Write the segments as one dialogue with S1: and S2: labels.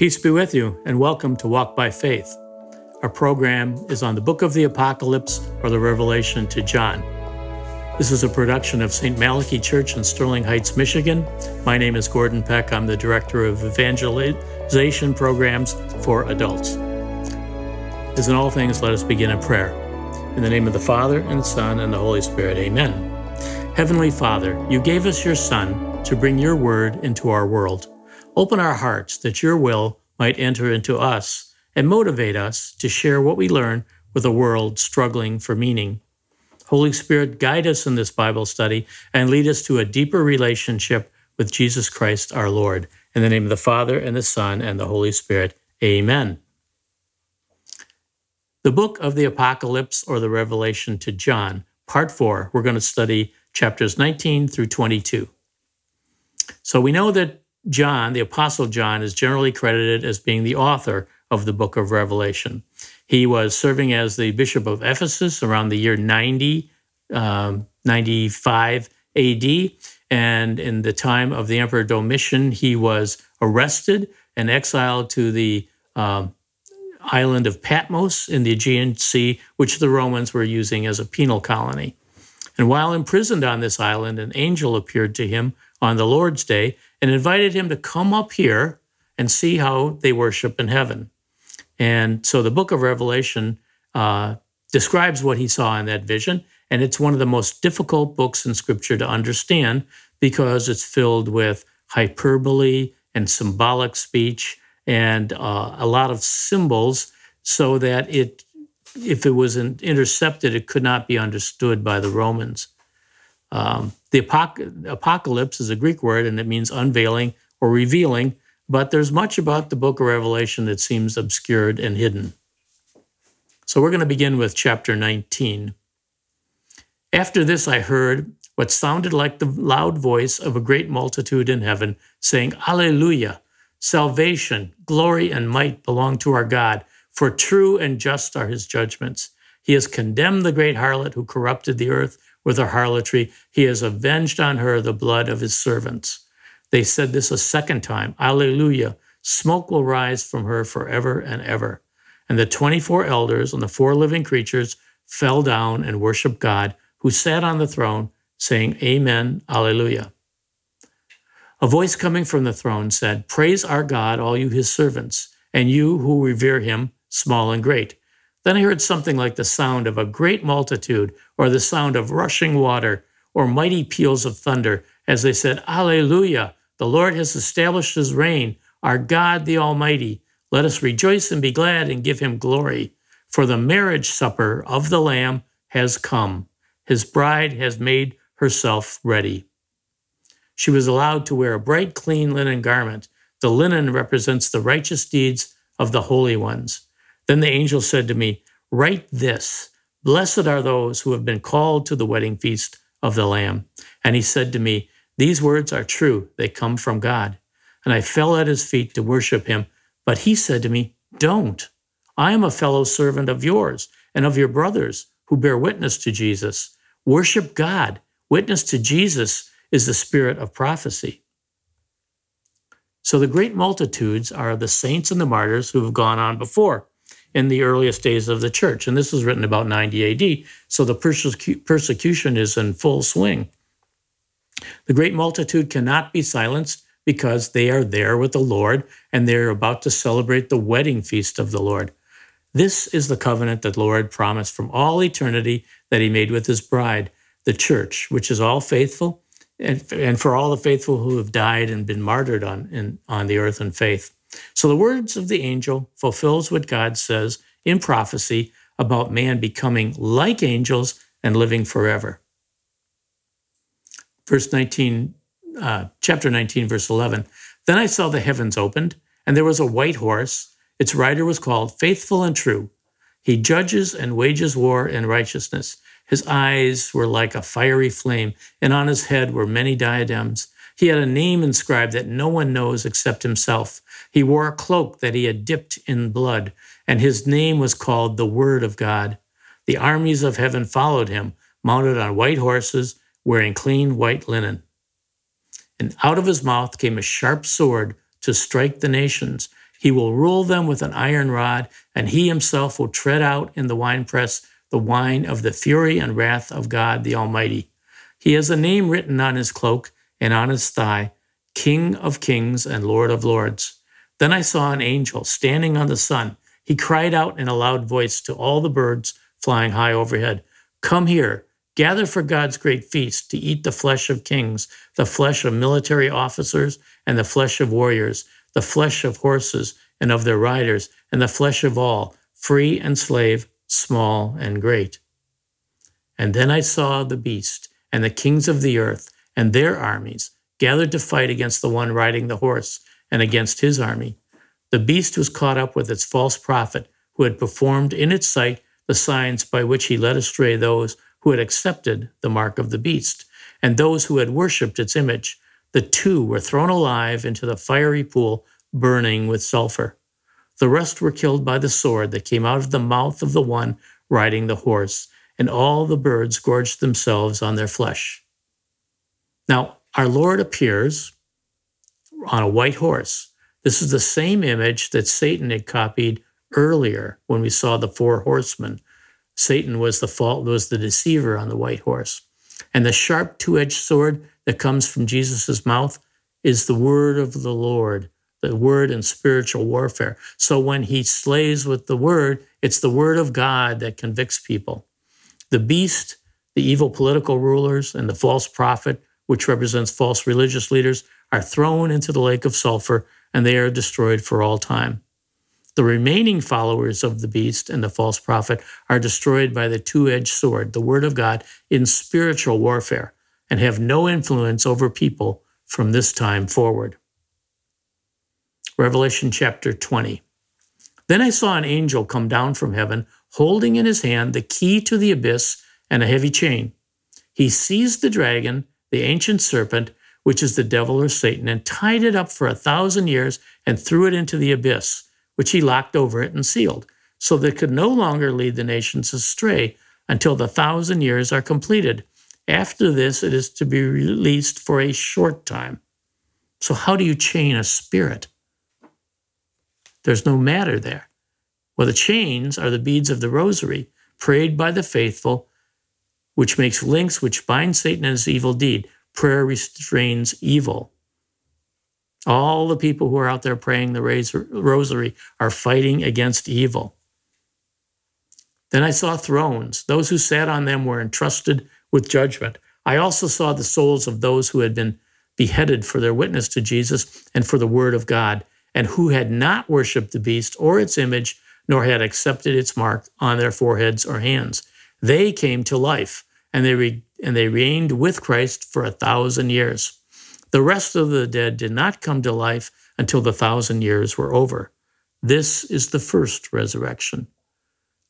S1: Peace be with you, and welcome to Walk by Faith. Our program is on the book of the Apocalypse or the Revelation to John. This is a production of St. Malachy Church in Sterling Heights, Michigan. My name is Gordon Peck. I'm the Director of Evangelization Programs for Adults. As in all things, let us begin in prayer. In the name of the Father, and the Son, and the Holy Spirit, amen. Heavenly Father, you gave us your Son to bring your word into our world. Open our hearts that your will might enter into us and motivate us to share what we learn with a world struggling for meaning. Holy Spirit, guide us in this Bible study and lead us to a deeper relationship with Jesus Christ our Lord. In the name of the Father, and the Son, and the Holy Spirit, amen. The book of the Apocalypse or the Revelation to John, part four, we're going to study chapters 19 through 22. So we know that John, the Apostle John, is generally credited as being the author of the book of Revelation. He was serving as the Bishop of Ephesus around the year 90, um, 95 AD. And in the time of the Emperor Domitian, he was arrested and exiled to the um, island of Patmos in the Aegean Sea, which the Romans were using as a penal colony. And while imprisoned on this island, an angel appeared to him on the Lord's day and invited him to come up here and see how they worship in heaven. And so the book of Revelation uh, describes what he saw in that vision. And it's one of the most difficult books in scripture to understand because it's filled with hyperbole and symbolic speech and uh, a lot of symbols so that it if it was intercepted, it could not be understood by the Romans. Um, the apoc- apocalypse is a Greek word and it means unveiling or revealing, but there's much about the book of Revelation that seems obscured and hidden. So we're going to begin with chapter 19. After this, I heard what sounded like the loud voice of a great multitude in heaven saying, Alleluia! Salvation, glory, and might belong to our God for true and just are his judgments. He has condemned the great harlot who corrupted the earth with her harlotry. He has avenged on her the blood of his servants. They said this a second time Alleluia. Smoke will rise from her forever and ever. And the 24 elders and the four living creatures fell down and worshiped God, who sat on the throne, saying, Amen, Alleluia. A voice coming from the throne said, Praise our God, all you his servants, and you who revere him small and great. Then I heard something like the sound of a great multitude, or the sound of rushing water, or mighty peals of thunder, as they said, Alleluia! The Lord has established his reign, our God the Almighty. Let us rejoice and be glad and give him glory. For the marriage supper of the Lamb has come. His bride has made herself ready. She was allowed to wear a bright, clean linen garment. The linen represents the righteous deeds of the holy ones. Then the angel said to me, Write this Blessed are those who have been called to the wedding feast of the Lamb. And he said to me, These words are true, they come from God. And I fell at his feet to worship him. But he said to me, Don't. I am a fellow servant of yours and of your brothers who bear witness to Jesus. Worship God. Witness to Jesus is the spirit of prophecy. So the great multitudes are the saints and the martyrs who have gone on before in the earliest days of the church. And this was written about 90 AD. So the persecu- persecution is in full swing. The great multitude cannot be silenced because they are there with the Lord and they're about to celebrate the wedding feast of the Lord. This is the covenant that the Lord promised from all eternity that he made with his bride, the church, which is all faithful, and, and for all the faithful who have died and been martyred on, in, on the earth in faith. So the words of the angel fulfills what God says in prophecy about man becoming like angels and living forever. Verse 19, uh, chapter 19, verse 11. Then I saw the heavens opened, and there was a white horse. Its rider was called Faithful and True. He judges and wages war in righteousness. His eyes were like a fiery flame, and on his head were many diadems. He had a name inscribed that no one knows except himself. He wore a cloak that he had dipped in blood, and his name was called the Word of God. The armies of heaven followed him, mounted on white horses, wearing clean white linen. And out of his mouth came a sharp sword to strike the nations. He will rule them with an iron rod, and he himself will tread out in the winepress the wine of the fury and wrath of God the Almighty. He has a name written on his cloak and on his thigh King of Kings and Lord of Lords. Then I saw an angel standing on the sun. He cried out in a loud voice to all the birds flying high overhead Come here, gather for God's great feast to eat the flesh of kings, the flesh of military officers, and the flesh of warriors, the flesh of horses and of their riders, and the flesh of all, free and slave, small and great. And then I saw the beast and the kings of the earth and their armies gathered to fight against the one riding the horse and against his army. The beast was caught up with its false prophet, who had performed in its sight the signs by which he led astray those who had accepted the mark of the beast and those who had worshipped its image. The two were thrown alive into the fiery pool burning with sulfur. The rest were killed by the sword that came out of the mouth of the one riding the horse, and all the birds gorged themselves on their flesh. Now, our Lord appears on a white horse. This is the same image that Satan had copied earlier when we saw the four horsemen. Satan was the fault was the deceiver on the white horse. And the sharp two-edged sword that comes from Jesus' mouth is the word of the Lord, the word in spiritual warfare. So when he slays with the word, it's the word of God that convicts people. The beast, the evil political rulers, and the false prophet, which represents false religious leaders, are thrown into the lake of sulfur and they are destroyed for all time. The remaining followers of the beast and the false prophet are destroyed by the two edged sword, the word of God, in spiritual warfare, and have no influence over people from this time forward. Revelation chapter 20. Then I saw an angel come down from heaven, holding in his hand the key to the abyss and a heavy chain. He seized the dragon, the ancient serpent, which is the devil or Satan, and tied it up for a thousand years and threw it into the abyss, which he locked over it and sealed, so that it could no longer lead the nations astray until the thousand years are completed. After this, it is to be released for a short time. So, how do you chain a spirit? There's no matter there. Well, the chains are the beads of the rosary prayed by the faithful, which makes links which bind Satan and his evil deed. Prayer restrains evil. All the people who are out there praying the rosary are fighting against evil. Then I saw thrones. Those who sat on them were entrusted with judgment. I also saw the souls of those who had been beheaded for their witness to Jesus and for the word of God and who had not worshipped the beast or its image, nor had accepted its mark on their foreheads or hands. They came to life, and they, re- and they reigned with Christ for a thousand years. The rest of the dead did not come to life until the thousand years were over. This is the first resurrection.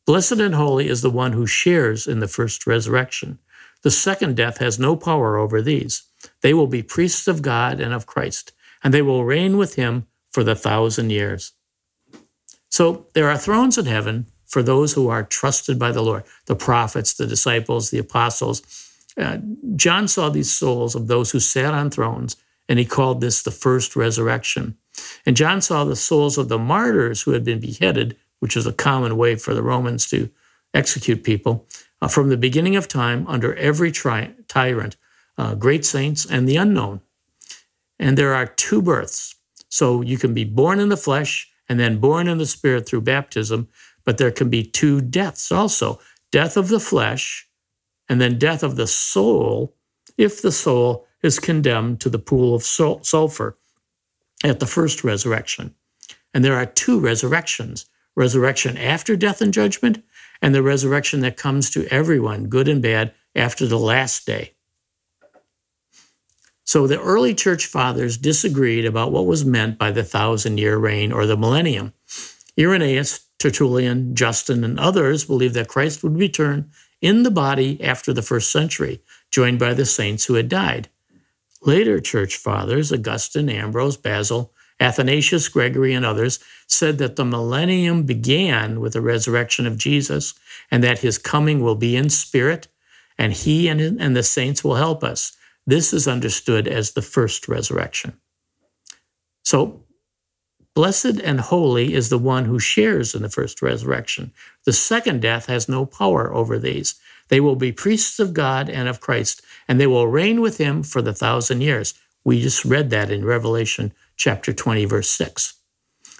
S1: Blessed and holy is the one who shares in the first resurrection. The second death has no power over these. They will be priests of God and of Christ, and they will reign with him for the thousand years. So there are thrones in heaven for those who are trusted by the Lord, the prophets, the disciples, the apostles. Uh, John saw these souls of those who sat on thrones, and he called this the first resurrection. And John saw the souls of the martyrs who had been beheaded, which is a common way for the Romans to execute people, uh, from the beginning of time under every tri- tyrant, uh, great saints and the unknown. And there are two births so you can be born in the flesh and then born in the spirit through baptism, but there can be two deaths also death of the flesh and then death of the soul if the soul is condemned to the pool of sulfur at the first resurrection. And there are two resurrections resurrection after death and judgment, and the resurrection that comes to everyone, good and bad, after the last day. So the early church fathers disagreed about what was meant by the thousand year reign or the millennium. Irenaeus, Tertullian, Justin, and others believed that Christ would return in the body after the first century, joined by the saints who had died. Later church fathers, Augustine, Ambrose, Basil, Athanasius, Gregory, and others, said that the millennium began with the resurrection of Jesus and that his coming will be in spirit, and he and, and the saints will help us. This is understood as the first resurrection. So, Blessed and holy is the one who shares in the first resurrection. The second death has no power over these. They will be priests of God and of Christ, and they will reign with him for the thousand years. We just read that in Revelation chapter 20, verse 6.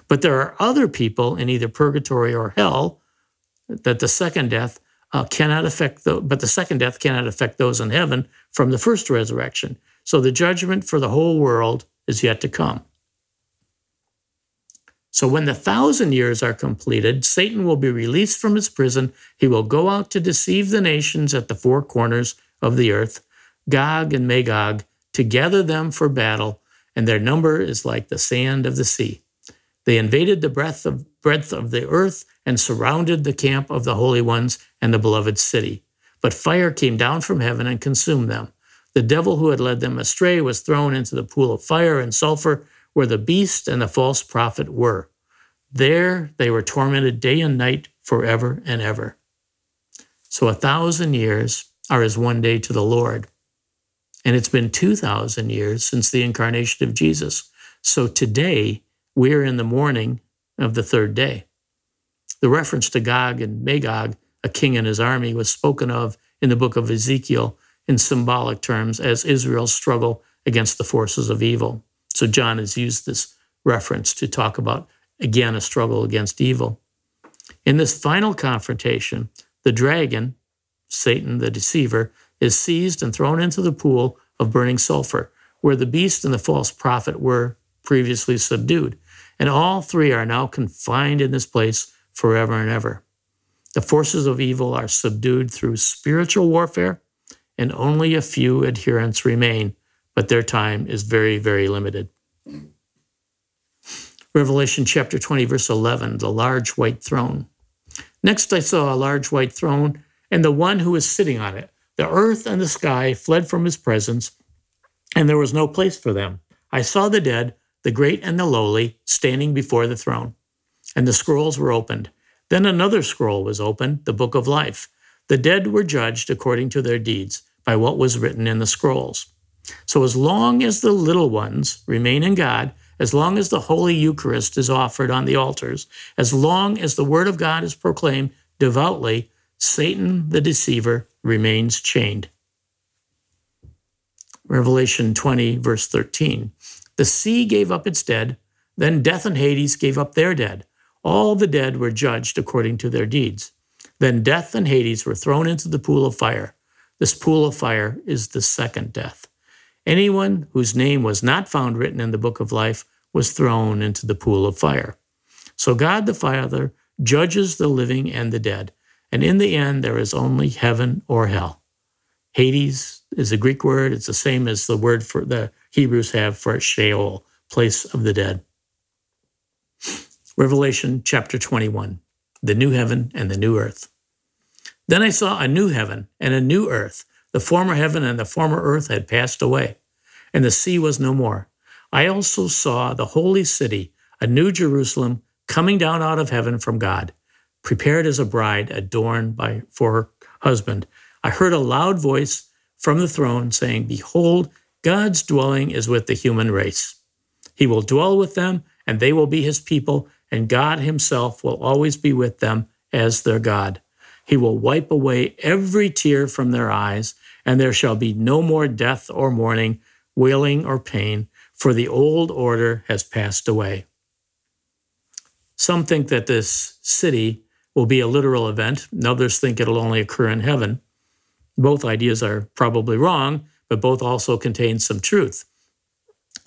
S1: But there are other people in either purgatory or hell that the second death uh, cannot affect, the, but the second death cannot affect those in heaven from the first resurrection. So the judgment for the whole world is yet to come. So when the thousand years are completed, Satan will be released from his prison. He will go out to deceive the nations at the four corners of the earth, Gog and Magog, to gather them for battle, and their number is like the sand of the sea. They invaded the breadth of, breadth of the earth and surrounded the camp of the holy ones and the beloved city. But fire came down from heaven and consumed them. The devil who had led them astray was thrown into the pool of fire and sulfur where the beast and the false prophet were. There they were tormented day and night forever and ever. So a thousand years are as one day to the Lord. And it's been 2,000 years since the incarnation of Jesus. So today we're in the morning of the third day. The reference to Gog and Magog, a king and his army, was spoken of in the book of Ezekiel in symbolic terms as Israel's struggle against the forces of evil. So John has used this reference to talk about, again, a struggle against evil. In this final confrontation, the dragon, Satan the deceiver, is seized and thrown into the pool of burning sulfur, where the beast and the false prophet were previously subdued. And all three are now confined in this place forever and ever. The forces of evil are subdued through spiritual warfare, and only a few adherents remain but their time is very, very limited. Revelation chapter 20, verse 11, the large white throne. Next, I saw a large white throne and the one who was sitting on it. The earth and the sky fled from his presence, and there was no place for them. I saw the dead, the great and the lowly, standing before the throne, and the scrolls were opened. Then another scroll was opened, the book of life. The dead were judged according to their deeds by what was written in the scrolls. So, as long as the little ones remain in God, as long as the Holy Eucharist is offered on the altars, as long as the Word of God is proclaimed devoutly, Satan the deceiver remains chained. Revelation 20, verse 13. The sea gave up its dead, then death and Hades gave up their dead. All the dead were judged according to their deeds. Then death and Hades were thrown into the pool of fire. This pool of fire is the second death. Anyone whose name was not found written in the book of life was thrown into the pool of fire. So God the Father judges the living and the dead, and in the end, there is only heaven or hell. Hades is a Greek word, it's the same as the word for the Hebrews have for Sheol, place of the dead. Revelation chapter 21, the new heaven and the new earth. Then I saw a new heaven and a new earth the former heaven and the former earth had passed away, and the sea was no more. I also saw the holy city, a new Jerusalem, coming down out of heaven from God, prepared as a bride adorned by for her husband. I heard a loud voice from the throne saying, Behold, God's dwelling is with the human race. He will dwell with them, and they will be his people, and God himself will always be with them as their God. He will wipe away every tear from their eyes, and there shall be no more death or mourning, wailing or pain, for the old order has passed away. Some think that this city will be a literal event, and others think it'll only occur in heaven. Both ideas are probably wrong, but both also contain some truth.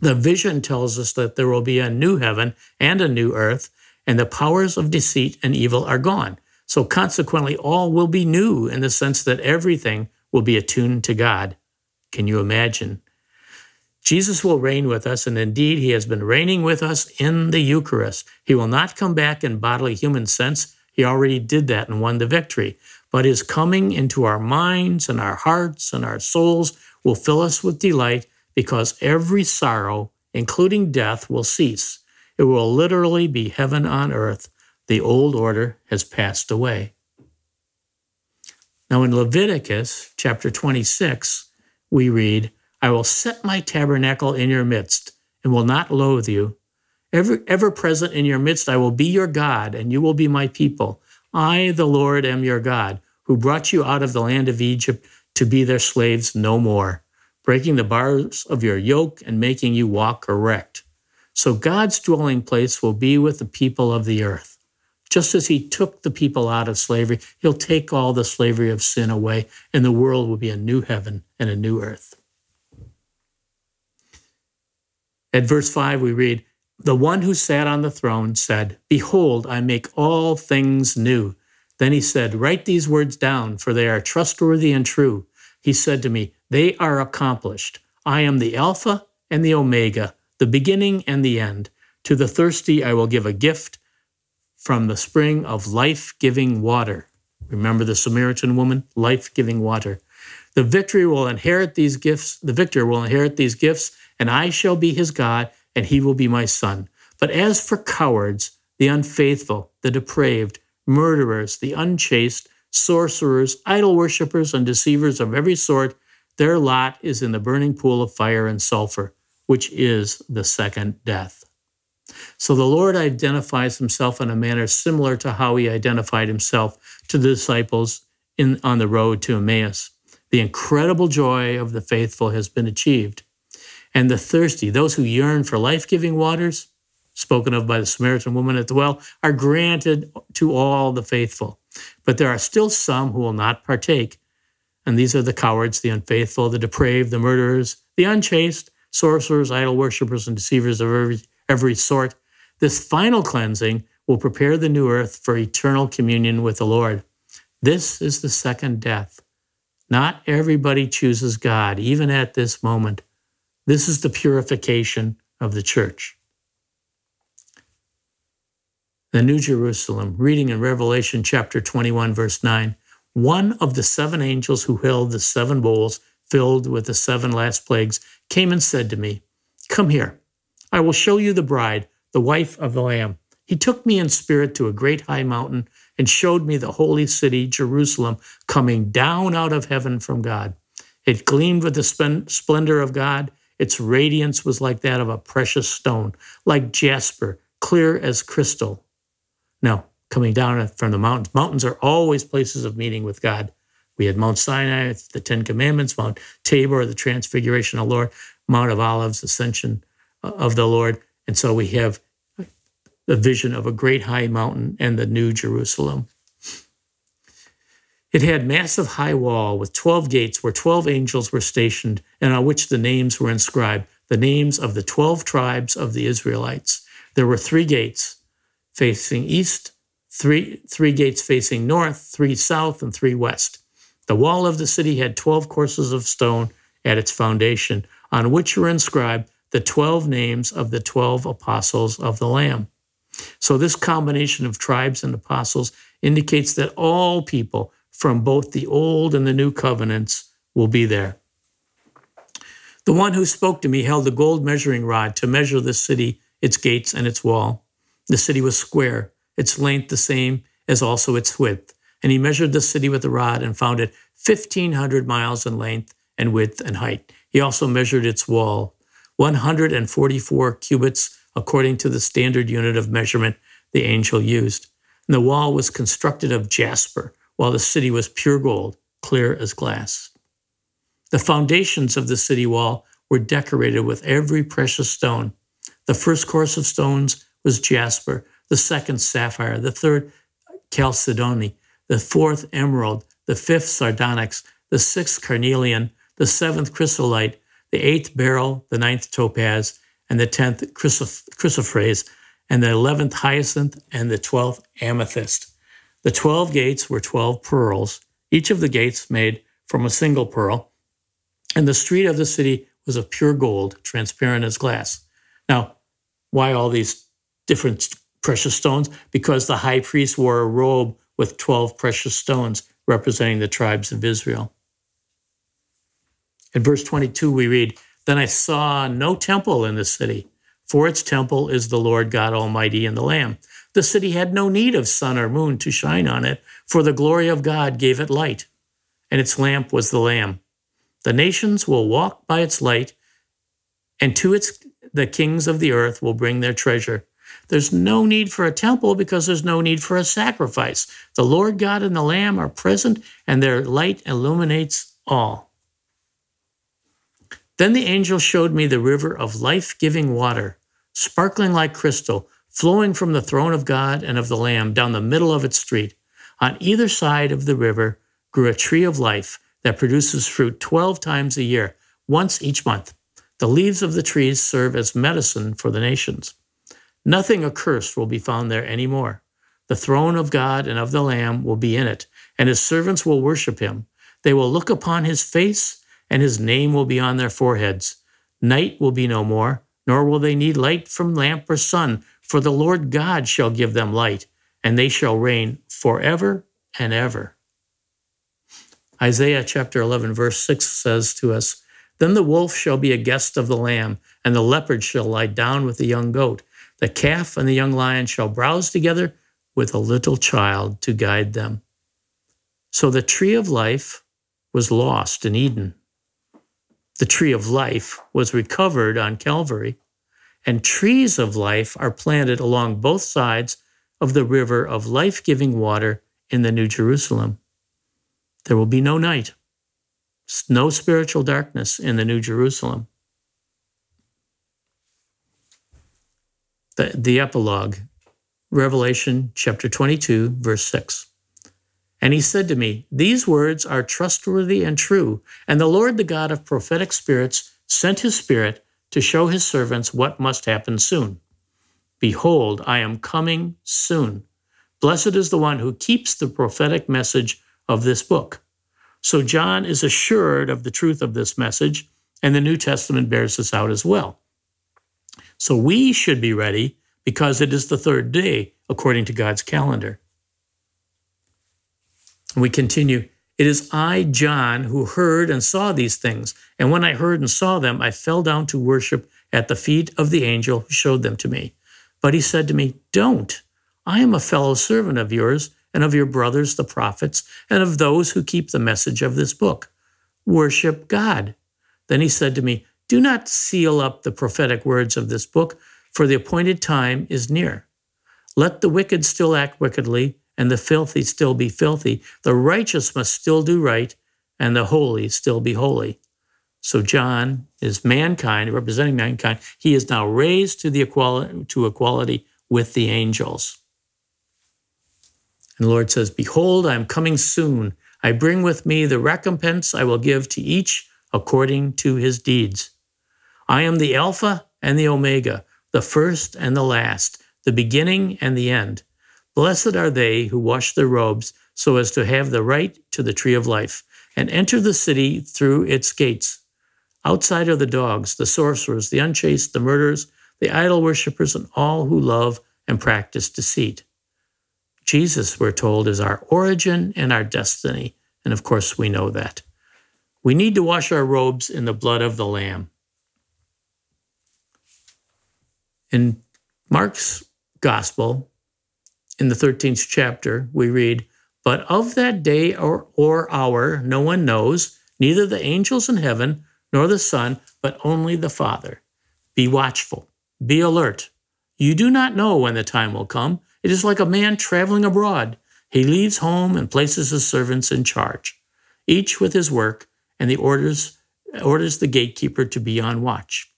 S1: The vision tells us that there will be a new heaven and a new earth, and the powers of deceit and evil are gone. So consequently, all will be new in the sense that everything will be attuned to God. Can you imagine? Jesus will reign with us, and indeed, he has been reigning with us in the Eucharist. He will not come back in bodily human sense. He already did that and won the victory. But his coming into our minds and our hearts and our souls will fill us with delight because every sorrow, including death, will cease. It will literally be heaven on earth the old order has passed away. Now, in Leviticus chapter 26, we read, I will set my tabernacle in your midst and will not loathe you, Ever, ever present in your midst, I will be your God, and you will be my people. I, the Lord, am your God, who brought you out of the land of Egypt to be their slaves no more, breaking the bars of your yoke and making you walk erect. So God's dwelling place will be with the people of the earth. Just as he took the people out of slavery, he'll take all the slavery of sin away, and the world will be a new heaven and a new earth. At verse 5, we read, The one who sat on the throne said, Behold, I make all things new. Then he said, Write these words down, for they are trustworthy and true. He said to me, They are accomplished. I am the Alpha and the Omega, the beginning and the end. To the thirsty, I will give a gift from the spring of life giving water. Remember the Samaritan woman? Life giving water. The victory will inherit these gifts. The victor will inherit these gifts, and I shall be his God, and he will be my son. But as for cowards, the unfaithful, the depraved, murderers, the unchaste, sorcerers, idol worshippers, and deceivers of every sort, their lot is in the burning pool of fire and sulfur, which is the second death. So the Lord identifies himself in a manner similar to how he identified himself to the disciples in, on the road to Emmaus. The incredible joy of the faithful has been achieved. And the thirsty, those who yearn for life giving waters, spoken of by the Samaritan woman at the well, are granted to all the faithful. But there are still some who will not partake. And these are the cowards, the unfaithful, the depraved, the murderers, the unchaste, sorcerers, idol worshippers, and deceivers of every, every sort. This final cleansing will prepare the new earth for eternal communion with the Lord. This is the second death. Not everybody chooses God, even at this moment. This is the purification of the church the New Jerusalem, reading in Revelation chapter 21, verse 9, one of the seven angels who held the seven bowls filled with the seven last plagues came and said to me, Come here, I will show you the bride, the wife of the Lamb. He took me in spirit to a great high mountain and showed me the holy city, Jerusalem, coming down out of heaven from God. It gleamed with the splendor of God. Its radiance was like that of a precious stone, like jasper, clear as crystal. Now, coming down from the mountains, mountains are always places of meeting with God. We had Mount Sinai, the Ten Commandments, Mount Tabor, the Transfiguration of the Lord, Mount of Olives, Ascension of the Lord. And so we have the vision of a great high mountain and the new Jerusalem. It had massive high wall with 12 gates where 12 angels were stationed and on which the names were inscribed, the names of the 12 tribes of the Israelites. There were three gates facing east, three, three gates facing north, three south, and three west. The wall of the city had 12 courses of stone at its foundation, on which were inscribed the 12 names of the 12 apostles of the Lamb. So, this combination of tribes and apostles indicates that all people from both the Old and the New covenants will be there. The one who spoke to me held a gold measuring rod to measure the city, its gates, and its wall. The city was square, its length the same as also its width. And he measured the city with a rod and found it 1,500 miles in length and width and height. He also measured its wall, 144 cubits according to the standard unit of measurement the angel used. And the wall was constructed of jasper, while the city was pure gold, clear as glass. The foundations of the city wall were decorated with every precious stone. The first course of stones was jasper, the second sapphire, the third chalcedony, the fourth emerald, the fifth sardonyx, the sixth carnelian, the seventh chrysolite, the eighth beryl, the ninth topaz, and the tenth chrysoprase, and the eleventh hyacinth, and the twelfth amethyst. The twelve gates were twelve pearls, each of the gates made from a single pearl, and the street of the city was of pure gold, transparent as glass. Now, why all these different precious stones because the high priest wore a robe with 12 precious stones representing the tribes of Israel. In verse 22, we read, Then I saw no temple in the city, for its temple is the Lord God Almighty and the Lamb. The city had no need of sun or moon to shine on it, for the glory of God gave it light, and its lamp was the Lamb. The nations will walk by its light, and to its the kings of the earth will bring their treasure. There's no need for a temple because there's no need for a sacrifice. The Lord God and the Lamb are present, and their light illuminates all. Then the angel showed me the river of life giving water, sparkling like crystal, flowing from the throne of God and of the Lamb down the middle of its street. On either side of the river grew a tree of life that produces fruit 12 times a year, once each month. The leaves of the trees serve as medicine for the nations. Nothing accursed will be found there any more. The throne of God and of the Lamb will be in it, and his servants will worship him. They will look upon his face, and his name will be on their foreheads. Night will be no more, nor will they need light from lamp or sun, for the Lord God shall give them light, and they shall reign forever and ever. Isaiah chapter 11, verse 6 says to us, Then the wolf shall be a guest of the lamb, and the leopard shall lie down with the young goat the calf and the young lion shall browse together with a little child to guide them. So the tree of life was lost in Eden. The tree of life was recovered on Calvary, and trees of life are planted along both sides of the river of life giving water in the New Jerusalem. There will be no night, no spiritual darkness in the New Jerusalem. the, the epilogue, Revelation chapter 22, verse 6. And he said to me, These words are trustworthy and true, and the Lord, the God of prophetic spirits, sent his Spirit to show his servants what must happen soon. Behold, I am coming soon. Blessed is the one who keeps the prophetic message of this book. So John is assured of the truth of this message, and the New Testament bears this out as well. So we should be ready because it is the third day according to God's calendar. And we continue It is I, John, who heard and saw these things. And when I heard and saw them, I fell down to worship at the feet of the angel who showed them to me. But he said to me, Don't. I am a fellow servant of yours and of your brothers, the prophets, and of those who keep the message of this book. Worship God. Then he said to me, do not seal up the prophetic words of this book, for the appointed time is near. Let the wicked still act wickedly, and the filthy still be filthy. The righteous must still do right, and the holy still be holy. So John is mankind, representing mankind. He is now raised to the equality to equality with the angels. And the Lord says, Behold, I am coming soon. I bring with me the recompense I will give to each according to his deeds. I am the Alpha and the Omega, the first and the last, the beginning and the end. Blessed are they who wash their robes so as to have the right to the tree of life and enter the city through its gates. Outside are the dogs, the sorcerers, the unchaste, the murderers, the idol worshippers, and all who love and practice deceit. Jesus, we're told, is our origin and our destiny. And of course, we know that. We need to wash our robes in the blood of the Lamb. In Mark's gospel, in the 13th chapter, we read, But of that day or, or hour no one knows, neither the angels in heaven nor the Son, but only the Father. Be watchful, be alert. You do not know when the time will come. It is like a man traveling abroad. He leaves home and places his servants in charge, each with his work, and the orders orders the gatekeeper to be on watch.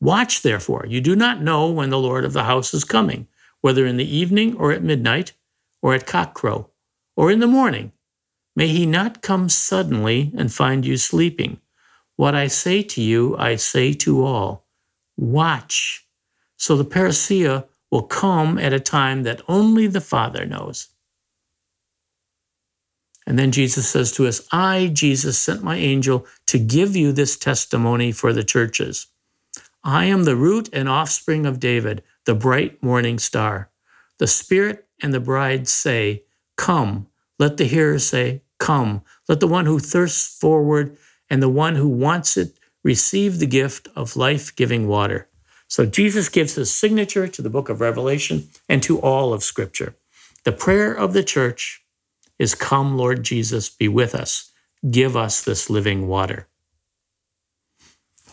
S1: Watch, therefore. You do not know when the Lord of the house is coming, whether in the evening or at midnight, or at cockcrow, or in the morning. May he not come suddenly and find you sleeping. What I say to you, I say to all watch. So the parousia will come at a time that only the Father knows. And then Jesus says to us, I, Jesus, sent my angel to give you this testimony for the churches. I am the root and offspring of David, the bright morning star. The Spirit and the bride say, Come. Let the hearer say, Come. Let the one who thirsts forward and the one who wants it receive the gift of life giving water. So Jesus gives his signature to the book of Revelation and to all of Scripture. The prayer of the church is, Come, Lord Jesus, be with us. Give us this living water.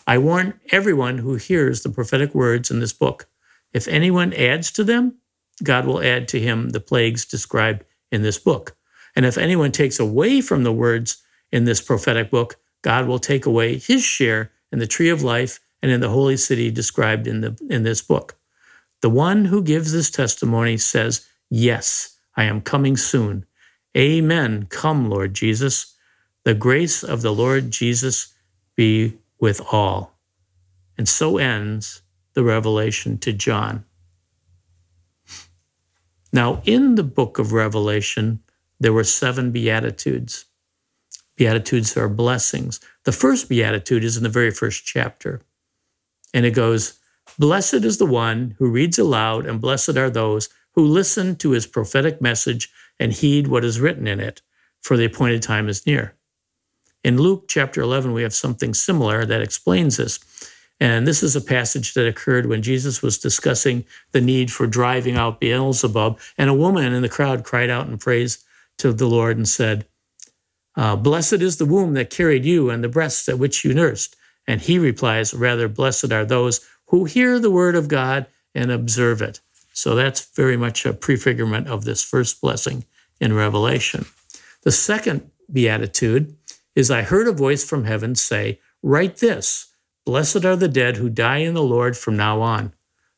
S1: I warn everyone who hears the prophetic words in this book. If anyone adds to them, God will add to him the plagues described in this book. And if anyone takes away from the words in this prophetic book, God will take away his share in the tree of life and in the holy city described in, the, in this book. The one who gives this testimony says, Yes, I am coming soon. Amen. Come, Lord Jesus. The grace of the Lord Jesus be with all. And so ends the revelation to John. Now, in the book of Revelation, there were seven Beatitudes. Beatitudes are blessings. The first Beatitude is in the very first chapter. And it goes, Blessed is the one who reads aloud, and blessed are those who listen to his prophetic message and heed what is written in it, for the appointed time is near. In Luke chapter 11, we have something similar that explains this. And this is a passage that occurred when Jesus was discussing the need for driving out Beelzebub. And a woman in the crowd cried out in praise to the Lord and said, uh, Blessed is the womb that carried you and the breasts at which you nursed. And he replies, Rather, blessed are those who hear the word of God and observe it. So that's very much a prefigurement of this first blessing in Revelation. The second beatitude is I heard a voice from heaven say, Write this Blessed are the dead who die in the Lord from now on.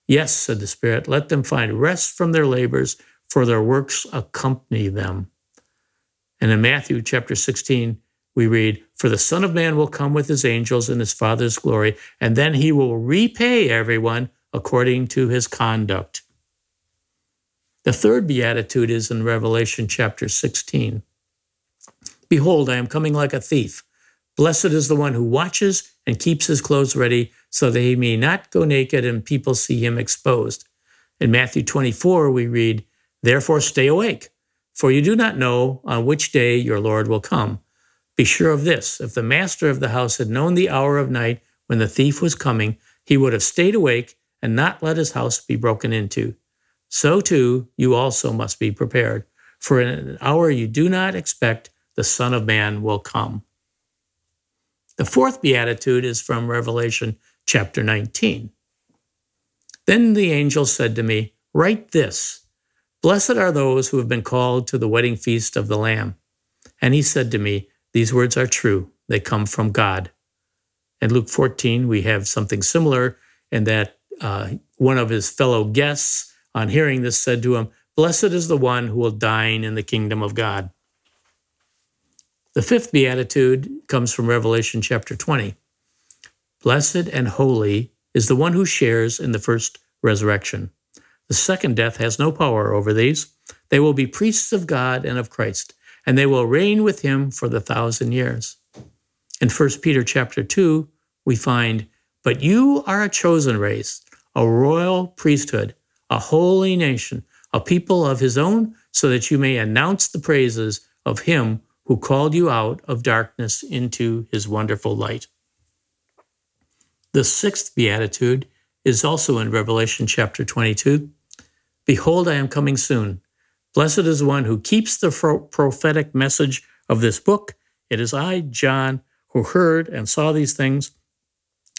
S1: Yes, said the Spirit, let them find rest from their labors, for their works accompany them. And in Matthew chapter 16, we read, For the Son of Man will come with his angels in his Father's glory, and then he will repay everyone according to his conduct. The third beatitude is in Revelation chapter 16. Behold, I am coming like a thief. Blessed is the one who watches and keeps his clothes ready so that he may not go naked and people see him exposed. In Matthew 24, we read, Therefore stay awake, for you do not know on which day your Lord will come. Be sure of this if the master of the house had known the hour of night when the thief was coming, he would have stayed awake and not let his house be broken into. So too, you also must be prepared, for in an hour you do not expect, the Son of Man will come. The fourth beatitude is from Revelation chapter 19. Then the angel said to me, Write this Blessed are those who have been called to the wedding feast of the Lamb. And he said to me, These words are true, they come from God. In Luke 14, we have something similar in that uh, one of his fellow guests on hearing this, said to him, Blessed is the one who will dine in the kingdom of God. The fifth beatitude comes from Revelation chapter 20. Blessed and holy is the one who shares in the first resurrection. The second death has no power over these. They will be priests of God and of Christ, and they will reign with him for the thousand years. In 1 Peter chapter 2, we find, But you are a chosen race, a royal priesthood a holy nation, a people of his own, so that you may announce the praises of him who called you out of darkness into his wonderful light. The sixth beatitude is also in Revelation chapter 22. Behold, I am coming soon. Blessed is one who keeps the prophetic message of this book. It is I, John, who heard and saw these things.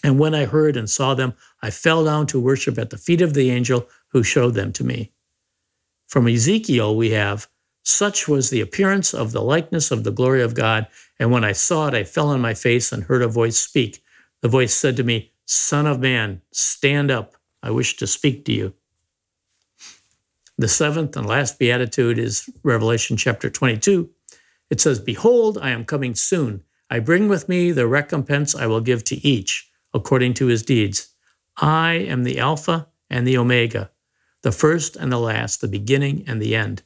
S1: And when I heard and saw them, I fell down to worship at the feet of the angel who showed them to me. From Ezekiel, we have, Such was the appearance of the likeness of the glory of God. And when I saw it, I fell on my face and heard a voice speak. The voice said to me, Son of man, stand up. I wish to speak to you. The seventh and last beatitude is Revelation chapter 22. It says, Behold, I am coming soon. I bring with me the recompense I will give to each according to his deeds. I am the Alpha and the Omega, the first and the last, the beginning and the end.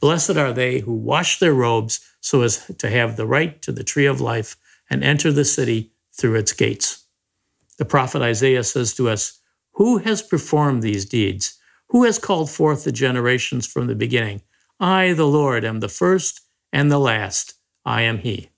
S1: Blessed are they who wash their robes so as to have the right to the tree of life and enter the city through its gates. The prophet Isaiah says to us, Who has performed these deeds? Who has called forth the generations from the beginning? I, the Lord, am the first and the last. I am He.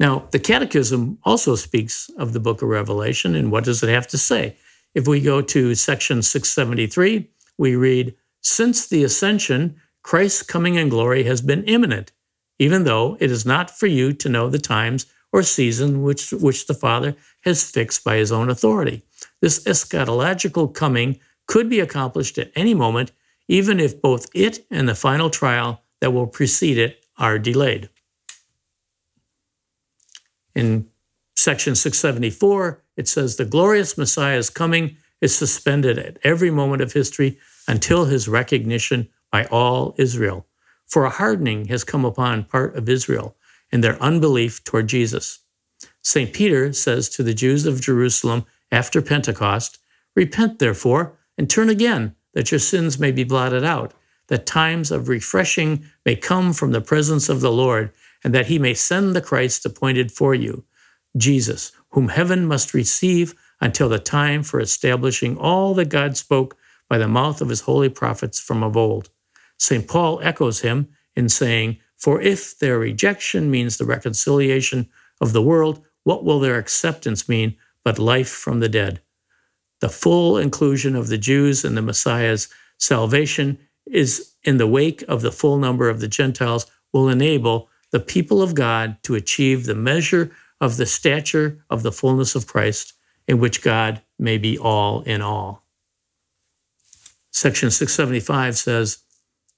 S1: Now, the Catechism also speaks of the book of Revelation, and what does it have to say? If we go to section 673, we read, Since the ascension, Christ's coming in glory has been imminent, even though it is not for you to know the times or season which, which the Father has fixed by his own authority. This eschatological coming could be accomplished at any moment, even if both it and the final trial that will precede it are delayed. In section 674, it says the glorious Messiah's coming is suspended at every moment of history until his recognition by all Israel. For a hardening has come upon part of Israel in their unbelief toward Jesus. St. Peter says to the Jews of Jerusalem after Pentecost, Repent, therefore, and turn again, that your sins may be blotted out, that times of refreshing may come from the presence of the Lord, and that he may send the Christ appointed for you, Jesus, whom heaven must receive until the time for establishing all that God spoke by the mouth of his holy prophets from of old. St. Paul echoes him in saying, For if their rejection means the reconciliation of the world, what will their acceptance mean but life from the dead? The full inclusion of the Jews in the Messiah's salvation is in the wake of the full number of the Gentiles will enable the people of God to achieve the measure of the stature of the fullness of Christ, in which God may be all in all. Section 675 says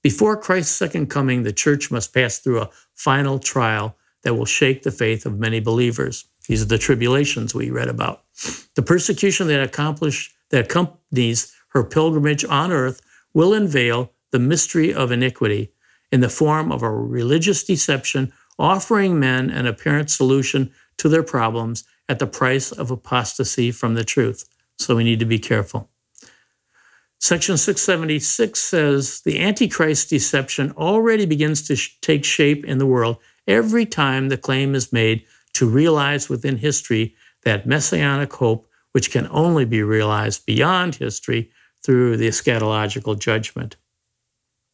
S1: Before Christ's second coming, the church must pass through a final trial that will shake the faith of many believers. These are the tribulations we read about. The persecution that, that accompanies her pilgrimage on earth will unveil the mystery of iniquity in the form of a religious deception offering men an apparent solution to their problems at the price of apostasy from the truth. So we need to be careful. Section 676 says the Antichrist deception already begins to sh- take shape in the world every time the claim is made to realize within history that messianic hope, which can only be realized beyond history through the eschatological judgment.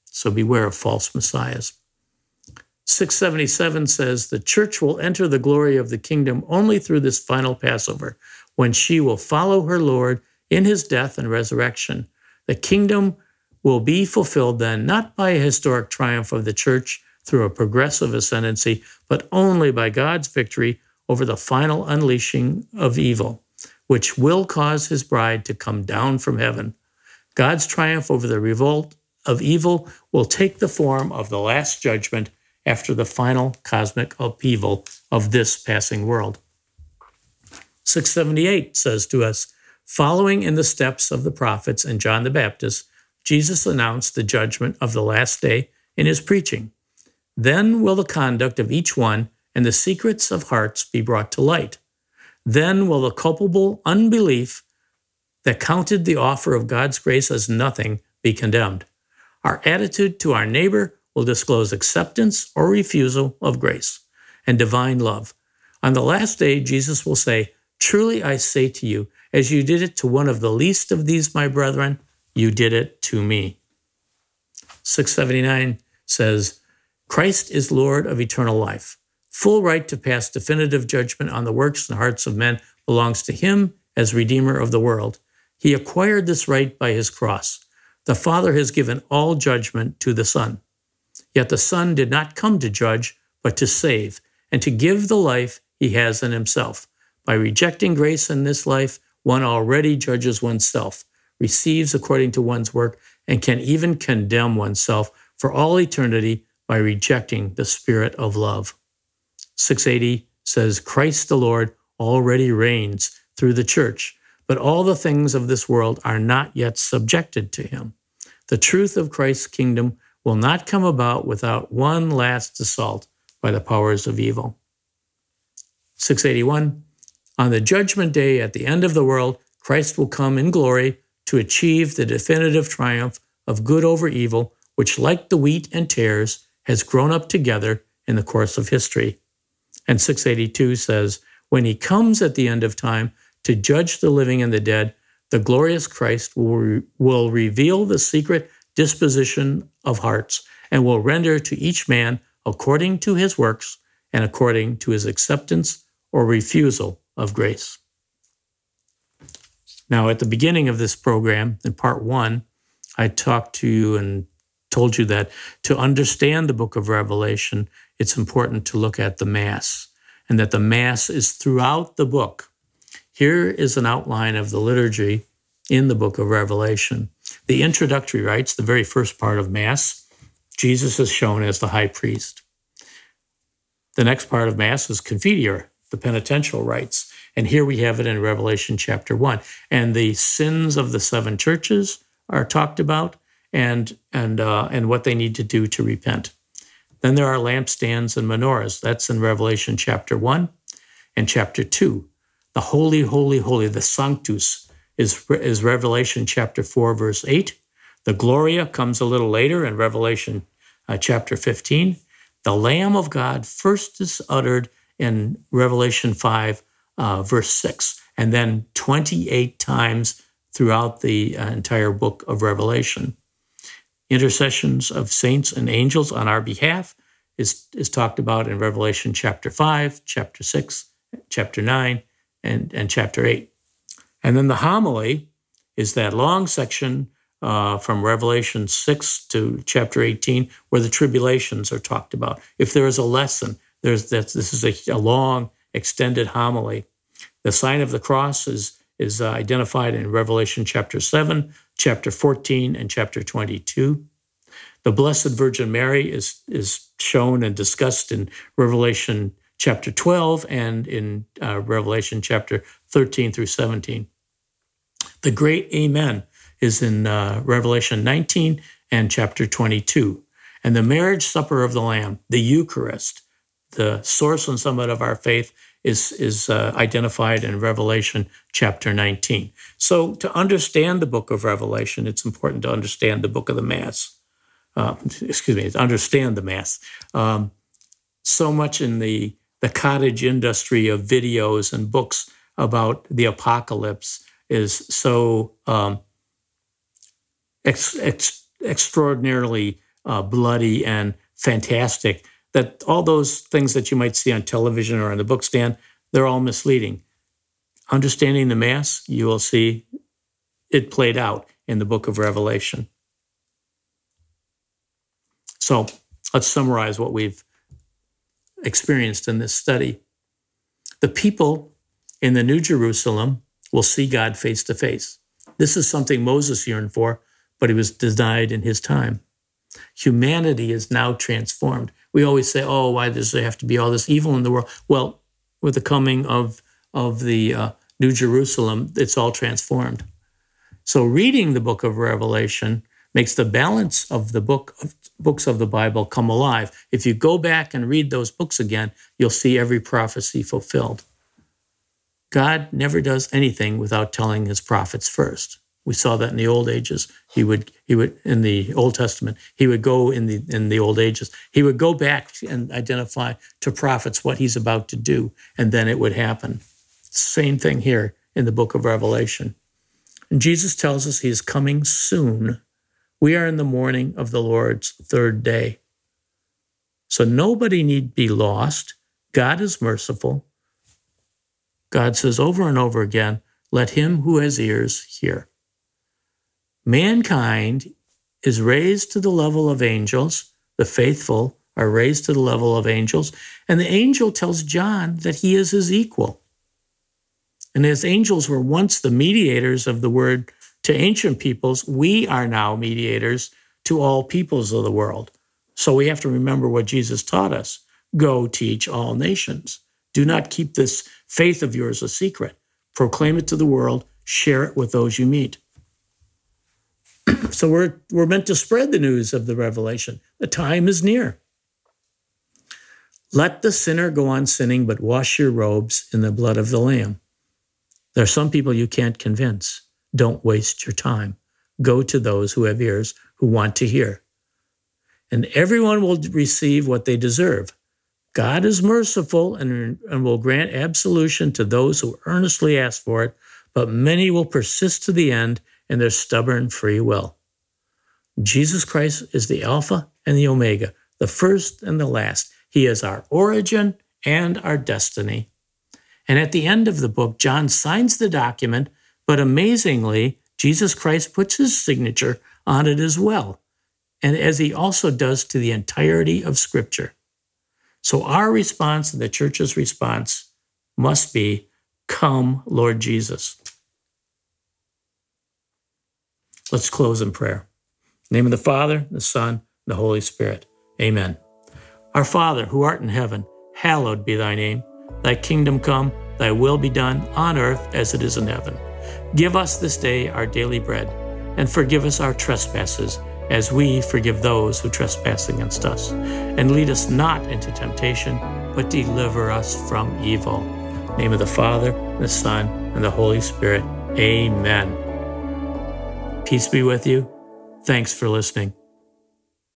S1: So beware of false messiahs. 677 says the church will enter the glory of the kingdom only through this final Passover, when she will follow her Lord in his death and resurrection. The kingdom will be fulfilled then, not by a historic triumph of the church through a progressive ascendancy, but only by God's victory over the final unleashing of evil, which will cause his bride to come down from heaven. God's triumph over the revolt of evil will take the form of the last judgment after the final cosmic upheaval of this passing world. 678 says to us, following in the steps of the prophets and John the Baptist, Jesus announced the judgment of the last day in his preaching. Then will the conduct of each one and the secrets of hearts be brought to light. Then will the culpable unbelief that counted the offer of God's grace as nothing be condemned. Our attitude to our neighbor will disclose acceptance or refusal of grace and divine love. On the last day, Jesus will say, Truly I say to you, as you did it to one of the least of these, my brethren, you did it to me. 679 says, Christ is Lord of eternal life. Full right to pass definitive judgment on the works and hearts of men belongs to him as Redeemer of the world. He acquired this right by his cross. The Father has given all judgment to the Son. Yet the Son did not come to judge, but to save, and to give the life he has in himself. By rejecting grace in this life, one already judges oneself, receives according to one's work, and can even condemn oneself for all eternity by rejecting the Spirit of love. 680 says, Christ the Lord already reigns through the church, but all the things of this world are not yet subjected to him. The truth of Christ's kingdom will not come about without one last assault by the powers of evil. 681. On the judgment day at the end of the world, Christ will come in glory to achieve the definitive triumph of good over evil, which, like the wheat and tares, has grown up together in the course of history. And 682 says, When he comes at the end of time to judge the living and the dead, the glorious Christ will, re- will reveal the secret disposition of hearts, and will render to each man according to his works and according to his acceptance or refusal of grace. Now, at the beginning of this program, in part one, I talked to you and told you that to understand the book of Revelation, it's important to look at the Mass. and that the Mass is throughout the book. Here is an outline of the liturgy in the book of Revelation. The introductory rites, the very first part of Mass, Jesus is shown as the high priest. The next part of Mass is Confiteor, the penitential rites. And here we have it in Revelation chapter 1. And the sins of the seven churches are talked about and, and, uh, and what they need to do to repent. Then there are lampstands and menorahs. That's in Revelation chapter 1 and chapter 2. The holy, holy, holy, the sanctus is, is Revelation chapter 4, verse 8. The Gloria comes a little later in Revelation uh, chapter 15. The Lamb of God first is uttered in Revelation 5, uh, verse 6, and then 28 times throughout the uh, entire book of Revelation. Intercessions of saints and angels on our behalf is, is talked about in Revelation chapter 5, chapter 6, chapter 9, and, and chapter 8. And then the homily is that long section uh, from Revelation 6 to chapter 18, where the tribulations are talked about. If there is a lesson, there's this is a, a long, extended homily. The sign of the cross is, is uh, identified in Revelation chapter 7, chapter 14, and chapter 22. The Blessed Virgin Mary is, is shown and discussed in Revelation chapter 12 and in uh, Revelation chapter 13 through 17. The great Amen is in uh, Revelation 19 and chapter 22. And the marriage supper of the Lamb, the Eucharist, the source and summit of our faith, is, is uh, identified in Revelation chapter 19. So, to understand the book of Revelation, it's important to understand the book of the Mass. Uh, excuse me, to understand the Mass. Um, so much in the, the cottage industry of videos and books about the apocalypse is so um, ex, ex, extraordinarily uh, bloody and fantastic that all those things that you might see on television or on the book stand, they're all misleading. Understanding the Mass, you will see it played out in the book of Revelation. So let's summarize what we've experienced in this study. The people in the New Jerusalem will see God face to face. This is something Moses yearned for but he was denied in his time. Humanity is now transformed. We always say, oh, why does there have to be all this evil in the world? Well, with the coming of, of the uh, New Jerusalem, it's all transformed. So reading the book of Revelation makes the balance of the book of books of the Bible come alive. If you go back and read those books again, you'll see every prophecy fulfilled. God never does anything without telling his prophets first. We saw that in the old ages. He would he would in the Old Testament. He would go in the in the old ages. He would go back and identify to prophets what he's about to do, and then it would happen. Same thing here in the book of Revelation. And Jesus tells us he is coming soon. We are in the morning of the Lord's third day. So nobody need be lost. God is merciful. God says over and over again, let him who has ears hear. Mankind is raised to the level of angels. The faithful are raised to the level of angels. And the angel tells John that he is his equal. And as angels were once the mediators of the word to ancient peoples, we are now mediators to all peoples of the world. So we have to remember what Jesus taught us go teach all nations. Do not keep this faith of yours a secret. Proclaim it to the world, share it with those you meet. so we're, we're meant to spread the news of the revelation. The time is near. Let the sinner go on sinning, but wash your robes in the blood of the Lamb. There are some people you can't convince. Don't waste your time. Go to those who have ears who want to hear. And everyone will receive what they deserve. God is merciful and, and will grant absolution to those who earnestly ask for it, but many will persist to the end in their stubborn free will. Jesus Christ is the Alpha and the Omega, the first and the last. He is our origin and our destiny. And at the end of the book, John signs the document, but amazingly, Jesus Christ puts his signature on it as well, and as he also does to the entirety of Scripture. So our response and the church's response must be, Come, Lord Jesus. Let's close in prayer. In name of the Father, the Son, the Holy Spirit. Amen. Our Father, who art in heaven, hallowed be thy name. Thy kingdom come, thy will be done on earth as it is in heaven. Give us this day our daily bread, and forgive us our trespasses as we forgive those who trespass against us. And lead us not into temptation, but deliver us from evil. name of the Father, the Son, and the Holy Spirit. Amen. Peace be with you. Thanks for listening.